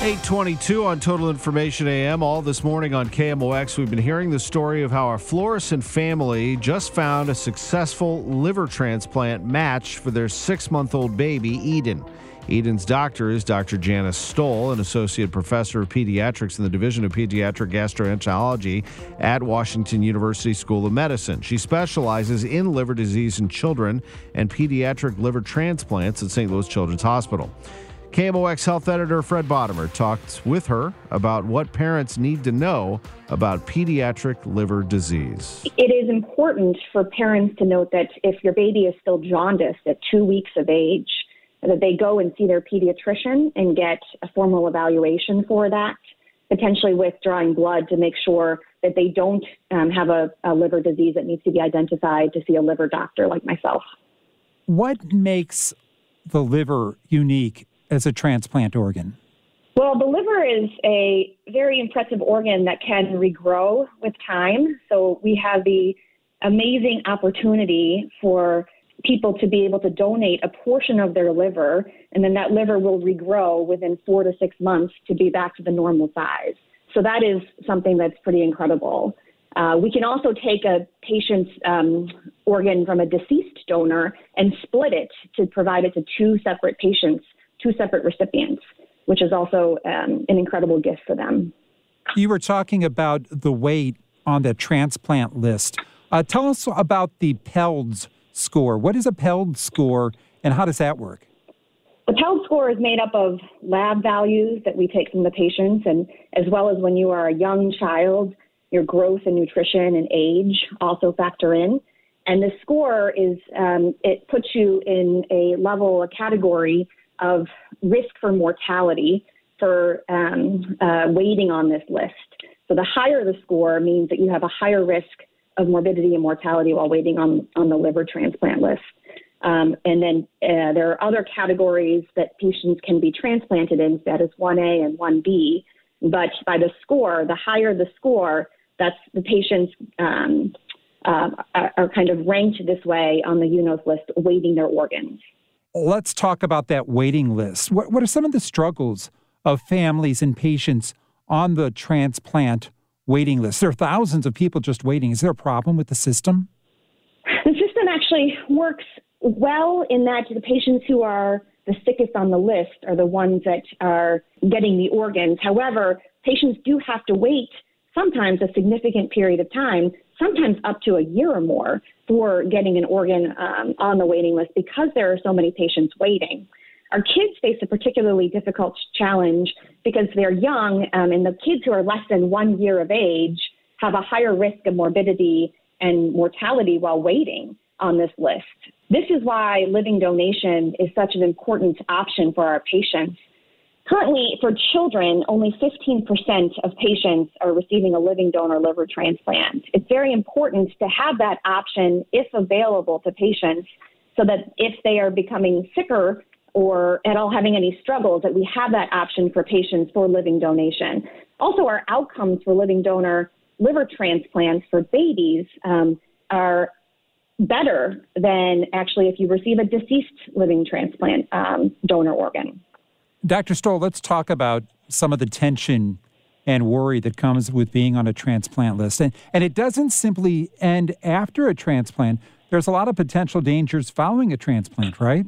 822 on Total Information AM. All this morning on KMOX, we've been hearing the story of how a Florissant family just found a successful liver transplant match for their six month old baby, Eden. Eden's doctor is Dr. Janis Stoll, an associate professor of pediatrics in the Division of Pediatric Gastroenterology at Washington University School of Medicine. She specializes in liver disease in children and pediatric liver transplants at St. Louis Children's Hospital. KMOX health editor Fred Bodimer talked with her about what parents need to know about pediatric liver disease. It is important for parents to note that if your baby is still jaundiced at two weeks of age, that they go and see their pediatrician and get a formal evaluation for that, potentially withdrawing blood to make sure that they don't um, have a, a liver disease that needs to be identified to see a liver doctor like myself. What makes the liver unique as a transplant organ? Well, the liver is a very impressive organ that can regrow with time. So we have the amazing opportunity for people to be able to donate a portion of their liver, and then that liver will regrow within four to six months to be back to the normal size. So that is something that's pretty incredible. Uh, we can also take a patient's um, organ from a deceased donor and split it to provide it to two separate patients two separate recipients, which is also um, an incredible gift for them. You were talking about the wait on the transplant list. Uh, tell us about the PELDS score. What is a PELDS score and how does that work? The PELD score is made up of lab values that we take from the patients, and as well as when you are a young child, your growth and nutrition and age also factor in. And the score is, um, it puts you in a level, a category of risk for mortality for um, uh, waiting on this list. So the higher the score means that you have a higher risk of morbidity and mortality while waiting on, on the liver transplant list. Um, and then uh, there are other categories that patients can be transplanted in, that is 1A and 1B. But by the score, the higher the score, that's the patients um, uh, are, are kind of ranked this way on the UNOS list, waiting their organs let's talk about that waiting list. What, what are some of the struggles of families and patients on the transplant waiting list? There are thousands of people just waiting. Is there a problem with the system? The system actually works well in that the patients who are the sickest on the list are the ones that are getting the organs. However, patients do have to wait sometimes a significant period of time, sometimes up to a year or more, for getting an organ um, on the waiting list because there are so many patients waiting. Our kids face a particularly difficult challenge because they're young, um, and the kids who are less than one year of age have a higher risk of morbidity and mortality while waiting on this list. This is why living donation is such an important option for our patients Currently, for children, only 15% of patients are receiving a living donor liver transplant. It's very important to have that option if available to patients so that if they are becoming sicker or at all having any struggles, that we have that option for patients for living donation. Also, our outcomes for living donor liver transplants for babies um, are better than actually if you receive a deceased living transplant um, donor organ. Dr. Stoll, let's talk about some of the tension and worry that comes with being on a transplant list. And, and it doesn't simply end after a transplant. There's a lot of potential dangers following a transplant, right?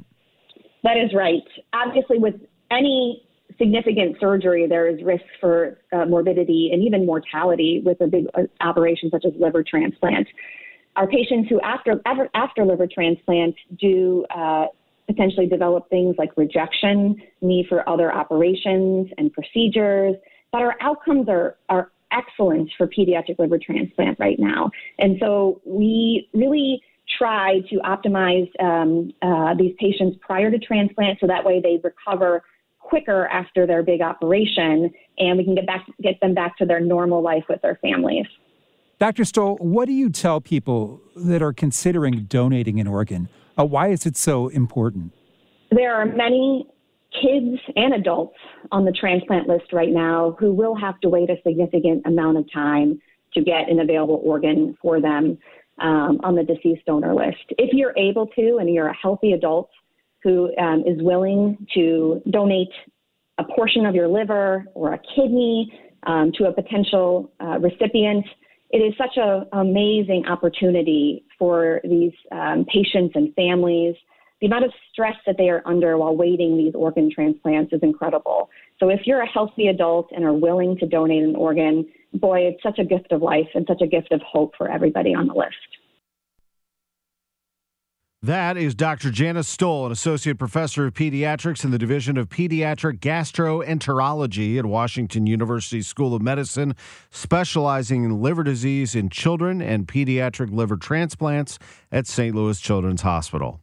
That is right. Obviously, with any significant surgery, there is risk for uh, morbidity and even mortality with a big uh, operation such as liver transplant. Our patients who, after after liver transplant, do uh, potentially develop things like rejection, need for other operations and procedures. But our outcomes are, are excellent for pediatric liver transplant right now. And so we really try to optimize um, uh, these patients prior to transplant so that way they recover quicker after their big operation, and we can get back get them back to their normal life with their families. Dr. Stoll, what do you tell people that are considering donating an organ? Uh, why is it so important? There are many kids and adults on the transplant list right now who will have to wait a significant amount of time to get an available organ for them um, on the deceased donor list. If you're able to and you're a healthy adult who um, is willing to donate a portion of your liver or a kidney um, to a potential uh, recipient, it is such an amazing opportunity for these um, patients and families. The amount of stress that they are under while waiting these organ transplants is incredible. So, if you're a healthy adult and are willing to donate an organ, boy, it's such a gift of life and such a gift of hope for everybody on the list. That is Dr. Janis Stoll, an associate professor of pediatrics in the Division of Pediatric Gastroenterology at Washington University School of Medicine, specializing in liver disease in children and pediatric liver transplants at St. Louis Children's Hospital.